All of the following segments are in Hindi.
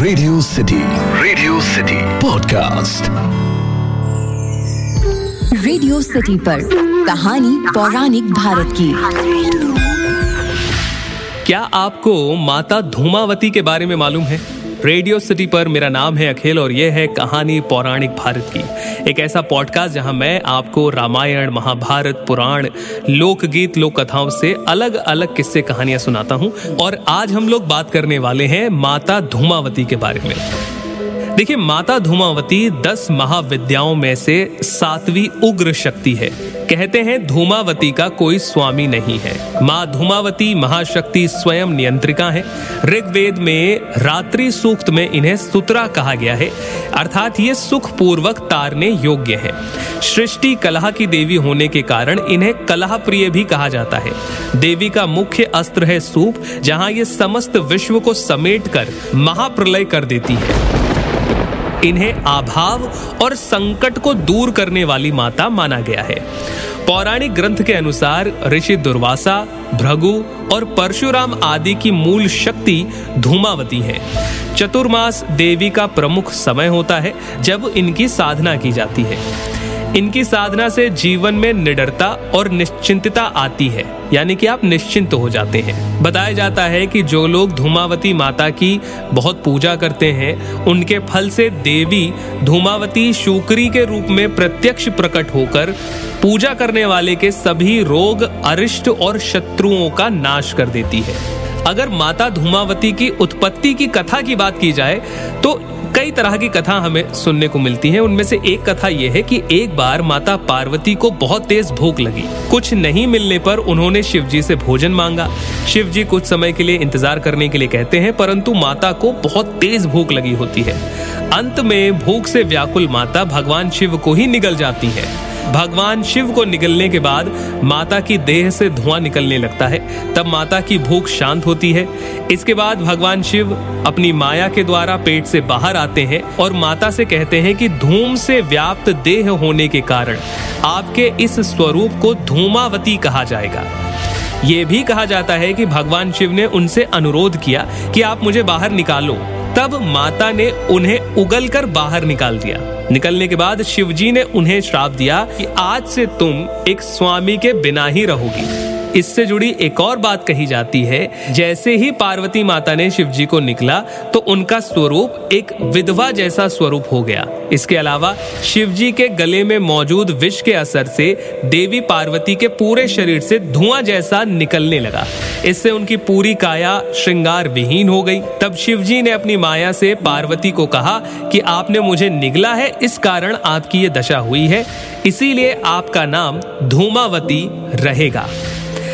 Radio city radio city podcast radio city पर कहानी पौराणिक भारत की। क्या आपको माता धूमावती के बारे में मालूम है? रेडियो सिटी पर मेरा नाम है अखिल और यह है कहानी पौराणिक भारत की। एक ऐसा पॉडकास्ट जहाँ मैं आपको रामायण, महाभारत, पुराण, लोकगीत लोक कथाओं से अलग अलग किस्से कहानियाँ सुनाता हूँ। और आज हम लोग बात करने वाले हैं माता धूमावती के बारे में। देखिए, माता धूमावती दस महाविद्याओं में से सातवीं उग्र शक्ति है। कहते हैं, धूमावती का कोई स्वामी नहीं है। माँ धूमावती महाशक्ति स्वयं नियंत्रिका है। ऋग्वेद में रात्रि सूक्त में इन्हें सुतरा कहा गया है। अर्थात ये सुख पूर्वक तारने योग्य है। सृष्टि कलह की देवी होने के कारण इन्हें कलह प्रिय भी कहा जाता है। देवी का मुख्य अस्त्र है सूप, जहाँ ये समस्त विश्व को समेट कर महाप्रलय कर देती है। इन्हें अभाव और संकट को दूर करने वाली माता माना गया है। पौराणिक ग्रंथ के अनुसार ऋषि दुर्वासा, भृगु और परशुराम आदि की मूल शक्ति धूमावती है। चतुर्मास देवी का प्रमुख समय होता है जब इनकी साधना की जाती है। इनकी साधना से जीवन में निडरता और निश्चिंतता आती है, यानी कि आप निश्चिंत हो जाते हैं। बताया जाता है कि जो लोग धूमावती माता की बहुत पूजा करते हैं, उनके फल से देवी धूमावती शुक्री के रूप में प्रत्यक्ष प्रकट होकर पूजा करने वाले के सभी रोग, अरिष्ट और शत्रुओं का नाश कर देती है। अगर माता धूमावती की उत्पत्ति की कथा की बात की जाए तो कई तरह की कथा हमें सुनने को मिलती है। उनमें से एक कथा यह है कि एक बार माता पार्वती को बहुत तेज भूख लगी। कुछ नहीं मिलने पर उन्होंने शिव जी से भोजन मांगा। शिव जी कुछ समय के लिए इंतज़ार करने के लिए कहते हैं, परंतु माता को बहुत तेज भूख लगी होती है। अंत में भूख से व्याकुल माता भगवान शिव को ही निगल जाती है। भगवान शिव को निकलने के बाद माता की देह से धुआँ निकलने लगता है। तब माता की भूख शांत होती है। इसके बाद भगवान शिव अपनी माया के द्वारा पेट से बाहर आते हैं और माता से कहते हैं कि धूम से व्याप्त देह होने के कारण आपके इस स्वरूप को धूमावती कहा जाएगा। ये भी कहा जाता है कि भगवान शिव ने उनसे अनुरोध किया कि आप मुझे बाहर निकालो। तब माता ने उन्हें उगल कर बाहर निकाल दिया। निकलने के बाद शिवजी ने उन्हें श्राप दिया कि आज से तुम एक स्वामी के बिना ही रहोगी। इससे जुड़ी एक और बात कही जाती है। जैसे ही पार्वती माता ने शिव जी को निकला तो उनका स्वरूप एक विधवा जैसा स्वरूप हो गया। इसके अलावा शिव जी के गले में मौजूद विष के असर से देवी पार्वती के पूरे शरीर से धुआँ जैसा निकलने लगा। इससे उनकी पूरी काया श्रृंगार विहीन हो गई। तब शिव जी ने अपनी माया से पार्वती को कहा कि आपने मुझे निगला है, इस कारण आपकी ये दशा हुई है। इसीलिए आपका नाम धूमावती रहेगा।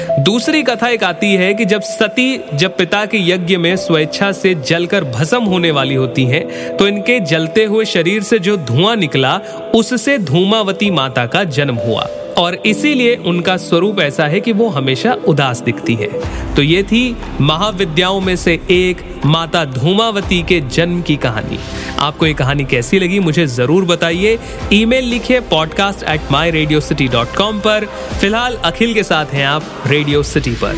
दूसरी कथा एक आती है कि जब सती, जब पिता के यज्ञ में स्वेच्छा से जलकर भस्म होने वाली होती हैं तो इनके जलते हुए शरीर से जो धुआँ निकला, उससे धूमावती माता का जन्म हुआ। और इसीलिए उनका स्वरूप ऐसा है कि वो हमेशा उदास दिखती है। तो ये थी महाविद्याओं में से एक माता धूमावती के जन्म की कहानी। आपको ये कहानी कैसी लगी मुझे ज़रूर बताइए। ईमेल लिखिए podcast at my radio city dot com पर। फ़िलहाल अखिल के साथ हैं आप रेडियो सिटी पर।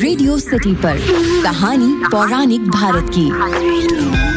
रेडियो सिटी पर, कहानी पौराणिक भारत की।